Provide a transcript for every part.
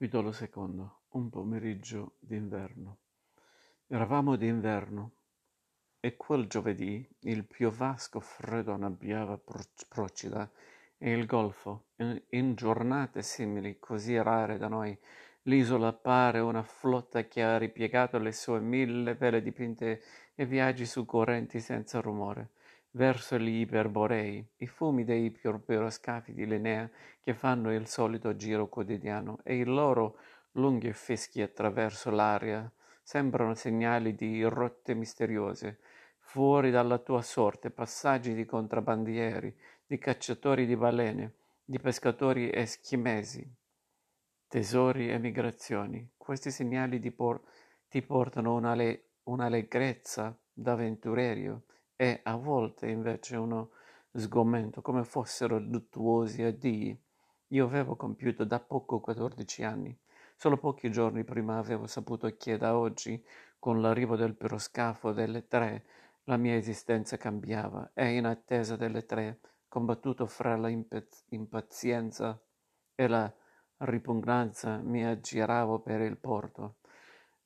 Capitolo secondo. Un pomeriggio d'inverno. Eravamo d'inverno e quel giovedì il piovasco freddo annabbiava Procida e il golfo. In, in giornate simili, così rare da noi, l'isola pare una flotta che ha ripiegato le sue mille vele dipinte e viaggi su correnti senza rumore verso gli iperborei, i fumi dei piroscafi di Linnea che fanno il solito giro quotidiano e i loro lunghi fischi attraverso l'aria sembrano segnali di rotte misteriose, fuori dalla tua sorte, passaggi di contrabbandieri, di cacciatori di balene, di pescatori eschimesi, tesori e migrazioni. Questi segnali por- ti portano un'allegrezza d'avventuriero e a volte invece uno sgomento, come fossero luttuosi addii. Io avevo compiuto da poco 14 anni. Solo pochi giorni prima avevo saputo che da oggi, con l'arrivo del piroscafo delle tre, la mia esistenza cambiava e in attesa delle tre, combattuto fra la impaz- impazienza e la ripugnanza, mi aggiravo per il porto.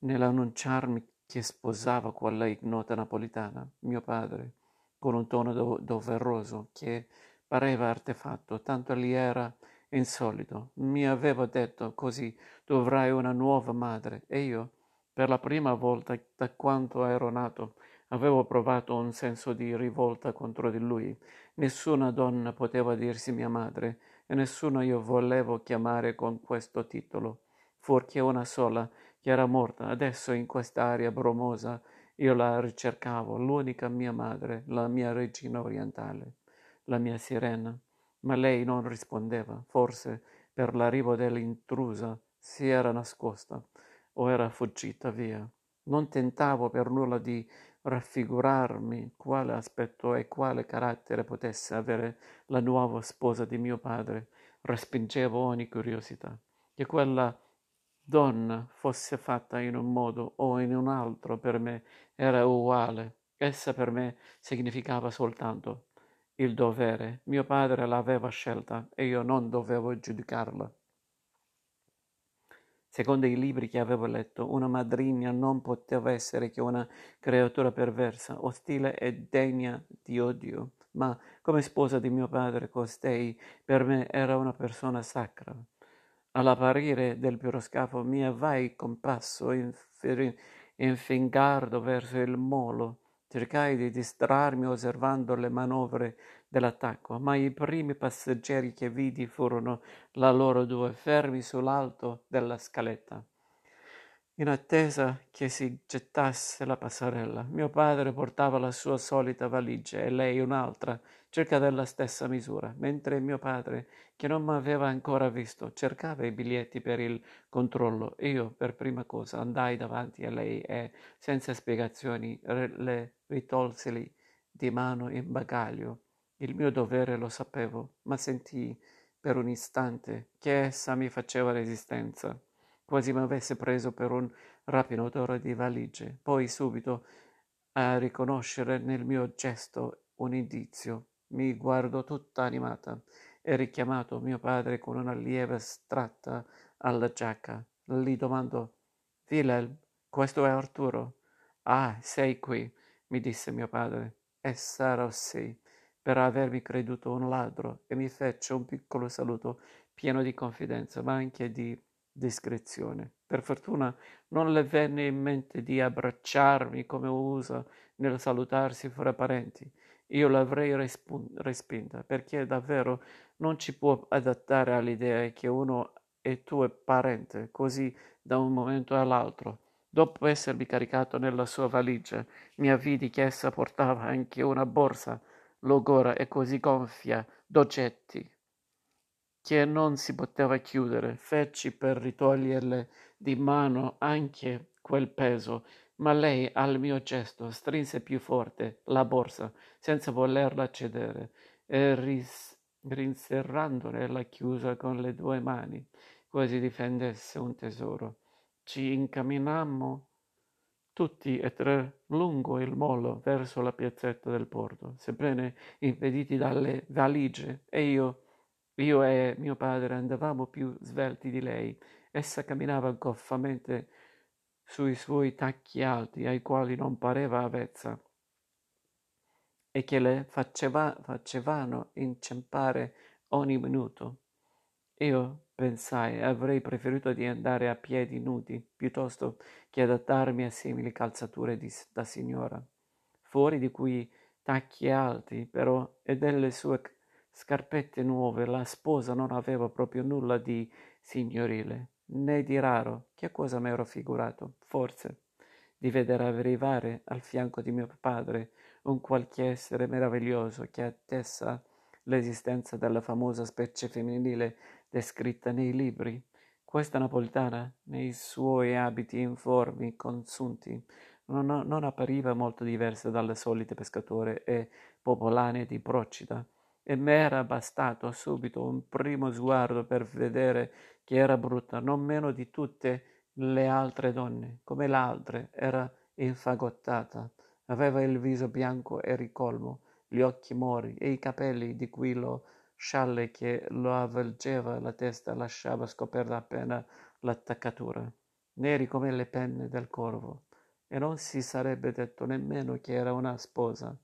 Nell'annunciarmi che sposava quella ignota napolitana, mio padre, con un tono do- doveroso che pareva artefatto, tanto gli era insolito. Mi aveva detto così, tu avrai una nuova madre e io, per la prima volta da quando ero nato, avevo provato un senso di rivolta contro di lui. Nessuna donna poteva dirsi mia madre e nessuna io volevo chiamare con questo titolo, fuorché una sola, che era morta. Adesso in quest'aria bromosa io la ricercavo, l'unica mia madre, la mia regina orientale, la mia sirena. Ma lei non rispondeva, forse per l'arrivo dell'intrusa si era nascosta o era fuggita via. Non tentavo per nulla di raffigurarmi quale aspetto e quale carattere potesse avere la nuova sposa di mio padre. Respingevo ogni curiosità. Che quella donna fosse fatta in un modo o in un altro per me era uguale. Essa per me significava soltanto il dovere. Mio padre l'aveva scelta e io non dovevo giudicarla. Secondo i libri che avevo letto, una madrigna non poteva essere che una creatura perversa, ostile e degna di odio, ma come sposa di mio padre costei per me era una persona sacra. All'apparire del piroscafo mi avvai con passo infingardo verso il molo. Cercai di distrarmi osservando le manovre dell'attacco, ma i primi passeggeri che vidi furono la loro due fermi sull'alto della scaletta in attesa che si gettasse la passerella. Mio padre portava la sua solita valigia e lei un'altra, circa della stessa misura, mentre mio padre, che non m'aveva ancora visto, cercava i biglietti per il controllo. Io, per prima cosa, andai davanti a lei e, senza spiegazioni, le ritolsi di mano in bagaglio. Il mio dovere lo sapevo, ma sentii per un istante che essa mi faceva resistenza quasi mi avesse preso per un rapinatore di valigie, poi subito a riconoscere nel mio gesto un indizio, mi guardò tutta animata e richiamato mio padre con una lieve stratta alla giacca. Gli domandò Wilhelm, questo è Arturo? Ah, sei qui, mi disse mio padre, e sarò sì, per avermi creduto un ladro, e mi fece un piccolo saluto pieno di confidenza, ma anche di discrezione. Per fortuna non le venne in mente di abbracciarmi come usa nel salutarsi fra parenti. Io l'avrei respun- respinta, perché davvero non ci può adattare all'idea che uno è tuo parente, così da un momento all'altro. Dopo essermi caricato nella sua valigia, mi avvidi che essa portava anche una borsa logora e così gonfia d'oggetti che non si poteva chiudere. Feci per ritoglierle di mano anche quel peso, ma lei al mio gesto strinse più forte la borsa senza volerla cedere e ris- rinserrandone la chiusa con le due mani, quasi difendesse un tesoro. Ci incamminammo tutti e tre lungo il molo verso la piazzetta del porto, sebbene impediti dalle valigie, e io io e mio padre andavamo più svelti di lei Essa camminava goffamente sui suoi tacchi alti, ai quali non pareva avvezza, e che le faceva, facevano inciampare ogni minuto. Io pensai avrei preferito di andare a piedi nudi piuttosto che adattarmi a simili calzature di, da signora, fuori di cui tacchi alti, però, e delle sue scarpette nuove, la sposa non aveva proprio nulla di signorile, né di raro. Che cosa mi ero figurato? Forse di vedere arrivare al fianco di mio padre un qualche essere meraviglioso che attessa l'esistenza della famosa specie femminile descritta nei libri. Questa napolitana, nei suoi abiti informi, consunti, non, non appariva molto diversa dalle solite pescatori e popolane di Procida, e m'era bastato subito un primo sguardo per vedere che era brutta non meno di tutte le altre donne, come l'altre era infagottata, aveva il viso bianco e ricolmo, gli occhi mori e i capelli di cui lo scialle che lo avvolgeva la testa lasciava scoperta appena l'attaccatura, neri come le penne del corvo. E non si sarebbe detto nemmeno che era una sposa.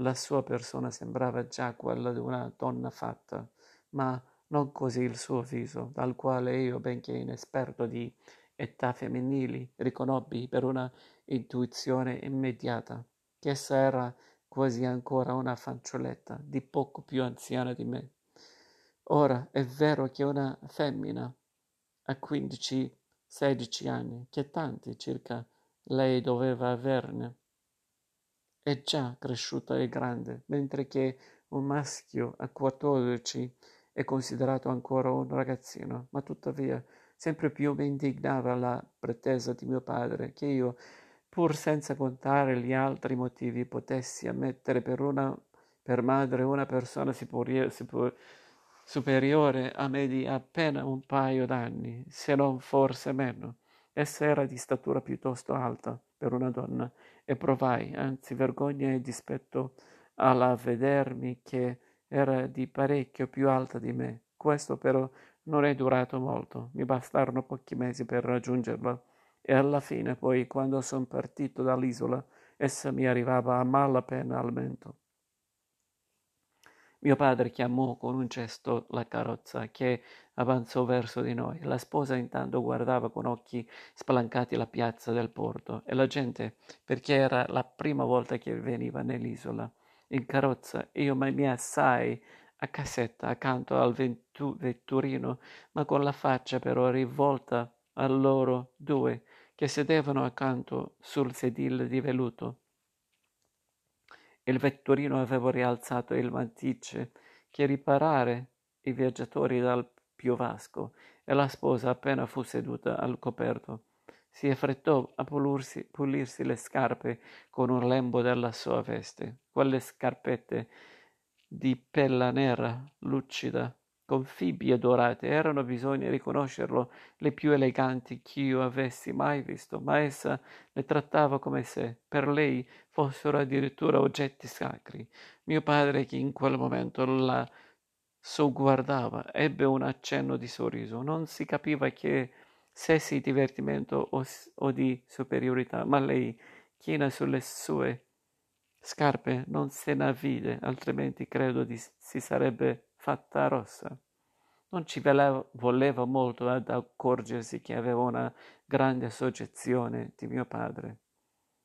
La sua persona sembrava già quella di una donna fatta, ma non così il suo viso, dal quale io, benché inesperto di età femminili, riconobbi per una intuizione immediata che essa era quasi ancora una fanciulletta, di poco più anziana di me. Ora è vero che una femmina a quindici, sedici anni, che tanti circa lei doveva averne. È già cresciuta e grande, mentre che un maschio a quattordici è considerato ancora un ragazzino, ma tuttavia sempre più mi indignava la pretesa di mio padre che io, pur senza contare gli altri motivi, potessi ammettere per, una, per madre una persona superiore a me di appena un paio d'anni, se non forse meno. Essa era di statura piuttosto alta per una donna e provai, anzi vergogna e dispetto alla vedermi che era di parecchio più alta di me. Questo però non è durato molto, mi bastarono pochi mesi per raggiungerla e alla fine poi quando son partito dall'isola essa mi arrivava a malapena al mento. Mio padre chiamò con un gesto la carrozza che avanzò verso di noi. La sposa intanto guardava con occhi spalancati la piazza del porto e la gente, perché era la prima volta che veniva nell'isola. In carrozza io mi assai a cassetta accanto al ventu- vetturino, ma con la faccia però rivolta a loro due che sedevano accanto sul sedile di veluto. Il vetturino aveva rialzato il mantice che riparare i viaggiatori dal piovasco e la sposa appena fu seduta al coperto. Si affrettò a pulirsi, pulirsi le scarpe con un lembo della sua veste, quelle scarpette di pella nera, lucida, con fibbie dorate, erano, bisogna riconoscerlo, le più eleganti ch'io avessi mai visto, ma essa le trattava come se per lei fossero addirittura oggetti sacri. Mio padre, che in quel momento la sogguardava, ebbe un accenno di sorriso. Non si capiva che sessi di divertimento o, o di superiorità, ma lei, china sulle sue scarpe, non se ne vide, altrimenti credo di, si sarebbe fatta rossa. Non ci voleva molto ad accorgersi che aveva una grande soggezione di mio padre,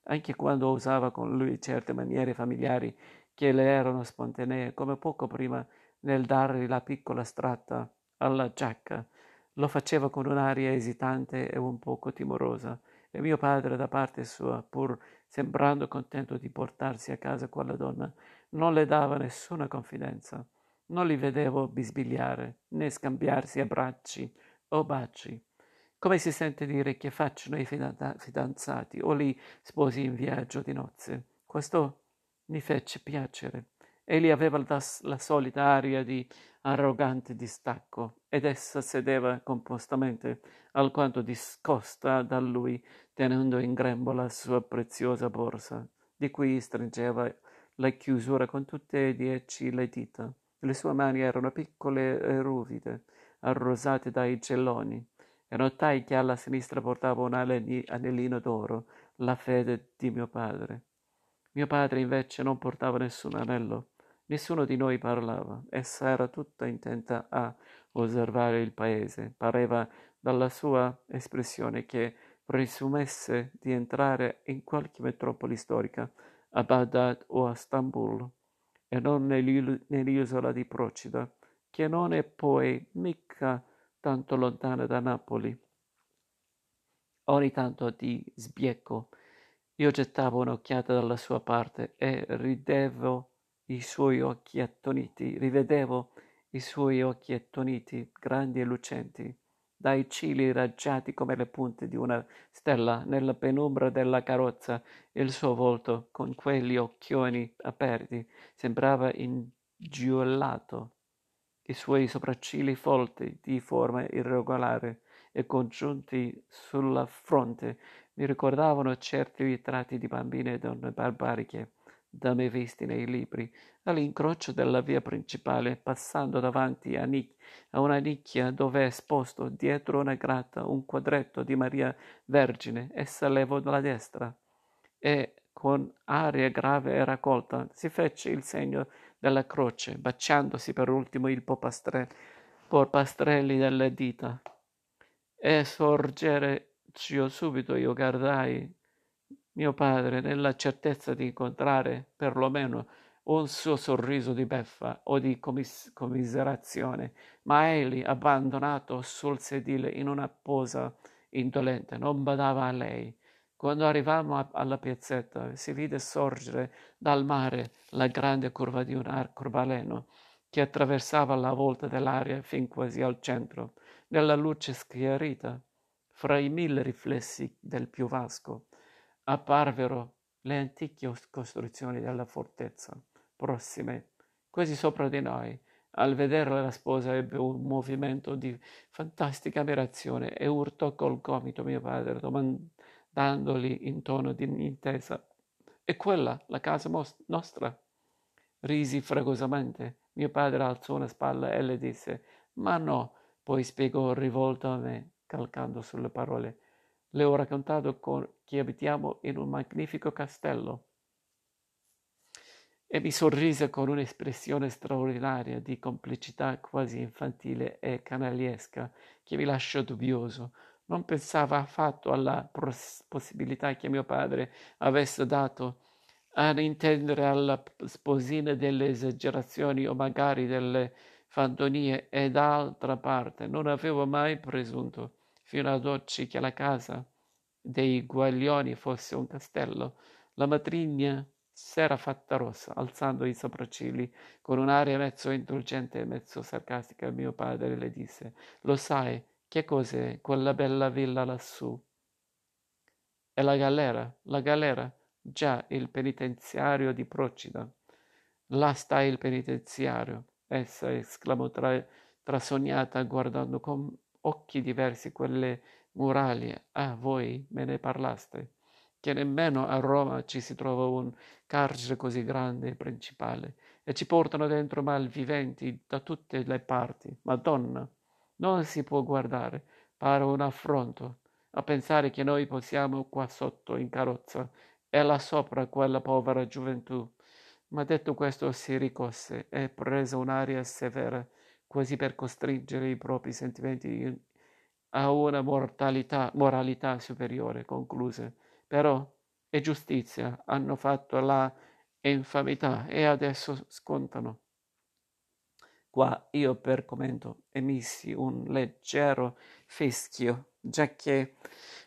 anche quando usava con lui certe maniere familiari che le erano spontanee, come poco prima nel dargli la piccola stratta alla giacca, lo faceva con un'aria esitante e un poco timorosa, e mio padre, da parte sua, pur sembrando contento di portarsi a casa quella donna, non le dava nessuna confidenza. Non li vedevo bisbigliare, né scambiarsi abbracci o baci. Come si sente dire che facciano i fidanzati o gli sposi in viaggio di nozze? Questo mi fece piacere. Egli aveva la, la solita aria di arrogante distacco ed essa sedeva compostamente alquanto discosta da lui, tenendo in grembo la sua preziosa borsa, di cui stringeva la chiusura con tutte e dieci le dita. Le sue mani erano piccole e ruvide, arrosate dai gelloni, e notai che alla sinistra portava un anellino d'oro, la fede di mio padre. Mio padre invece non portava nessun anello. Nessuno di noi parlava. Essa era tutta intenta a osservare il paese. Pareva dalla sua espressione che presumesse di entrare in qualche metropoli storica, a Baghdad o a Stambul, e non nell'isola di Procida, che non è poi mica tanto lontana da Napoli. Ogni tanto di sbiecco io gettavo un'occhiata dalla sua parte e ridevo i suoi occhi attoniti, rivedevo i suoi occhi attoniti, grandi e lucenti, dai cili raggiati come le punte di una stella nella penombra della carrozza, il suo volto, con quegli occhioni aperti, sembrava ingiullato. I suoi sopraccigli folti, di forma irregolare e congiunti sulla fronte, mi ricordavano certi ritratti di bambine e donne barbariche da me visti nei libri, all'incrocio della via principale, passando davanti a, nic- a una nicchia dove è esposto, dietro una grata, un quadretto di Maria Vergine, essa levò la destra. E, con aria grave e raccolta, si fece il segno della croce, baciandosi per ultimo il polpastrelli delle dita. E sorgere subito io guardai mio padre nella certezza di incontrare perlomeno un suo sorriso di beffa o di commis- commiserazione, ma egli, abbandonato sul sedile in una posa indolente, non badava a lei. Quando arrivammo alla piazzetta, si vide sorgere dal mare la grande curva di un arcobaleno che attraversava la volta dell'aria fin quasi al centro, nella luce schiarita fra i mille riflessi del piovasco, apparvero le antiche costruzioni della fortezza, prossime, quasi sopra di noi. Al vederla la sposa ebbe un movimento di fantastica ammirazione e urtò col gomito mio padre, domandandogli in tono di intesa: E quella, la casa mos- nostra? Risi fragosamente. Mio padre alzò una spalla e le disse: Ma no, poi spiegò rivolto a me calcando sulle parole. Le ho raccontato con, che abitiamo in un magnifico castello. E mi sorrise con un'espressione straordinaria di complicità quasi infantile e canaliesca che mi lasciò dubbioso. Non pensava affatto alla possibilità che mio padre avesse dato ad intendere alla sposina delle esagerazioni o magari delle fantonie e d'altra parte non avevo mai presunto fino ad oggi che la casa dei Guaglioni fosse un castello. La matrigna s'era fatta rossa, alzando i sopraccigli con un'aria mezzo indulgente e mezzo sarcastica. Mio padre le disse: Lo sai, che cos'è quella bella villa lassù? È la galera, la galera, già il penitenziario di Procida. Là sta il penitenziario, essa esclamò tra, trasognata, guardando con occhi diversi quelle muraglie. Ah, voi me ne parlaste, che nemmeno a Roma ci si trova un carcere così grande e principale, e ci portano dentro malviventi da tutte le parti. Madonna, non si può guardare, pare un affronto, a pensare che noi possiamo qua sotto in carrozza e là sopra quella povera gioventù. Ma detto questo si ricosse e prese un'aria severa quasi per costringere i propri sentimenti a una mortalità, moralità superiore, concluse. Però è giustizia, hanno fatto la infamità e adesso scontano. Qua io per commento emissi un leggero fischio, già che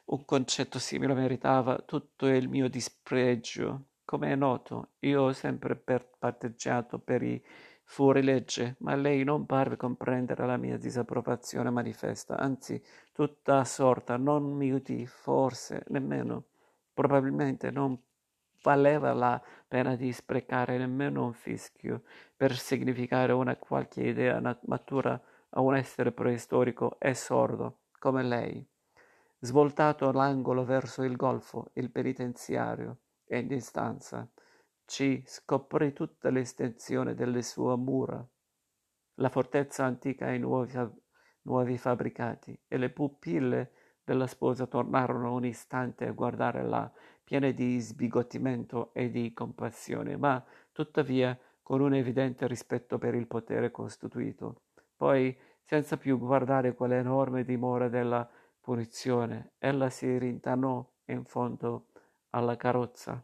un concetto simile meritava tutto il mio dispregio. Come è noto, io ho sempre patteggiato per i fuorilegge, ma lei non parve comprendere la mia disapprovazione manifesta, anzi tutta assorta, non mi udì, forse nemmeno, probabilmente non valeva la pena di sprecare nemmeno un fischio per significare una qualche idea matura a un essere preistorico e sordo come lei. Svoltato l'angolo verso il golfo, il penitenziario è in distanza ci scoprì tutta l'estensione delle sue mura. La fortezza antica e nuova nuovi fabbricati e le pupille della sposa tornarono un istante a guardarla piene di sbigottimento e di compassione, ma tuttavia con un evidente rispetto per il potere costituito. Poi, senza più guardare quell'enorme dimora della punizione, ella si rintanò in fondo alla carrozza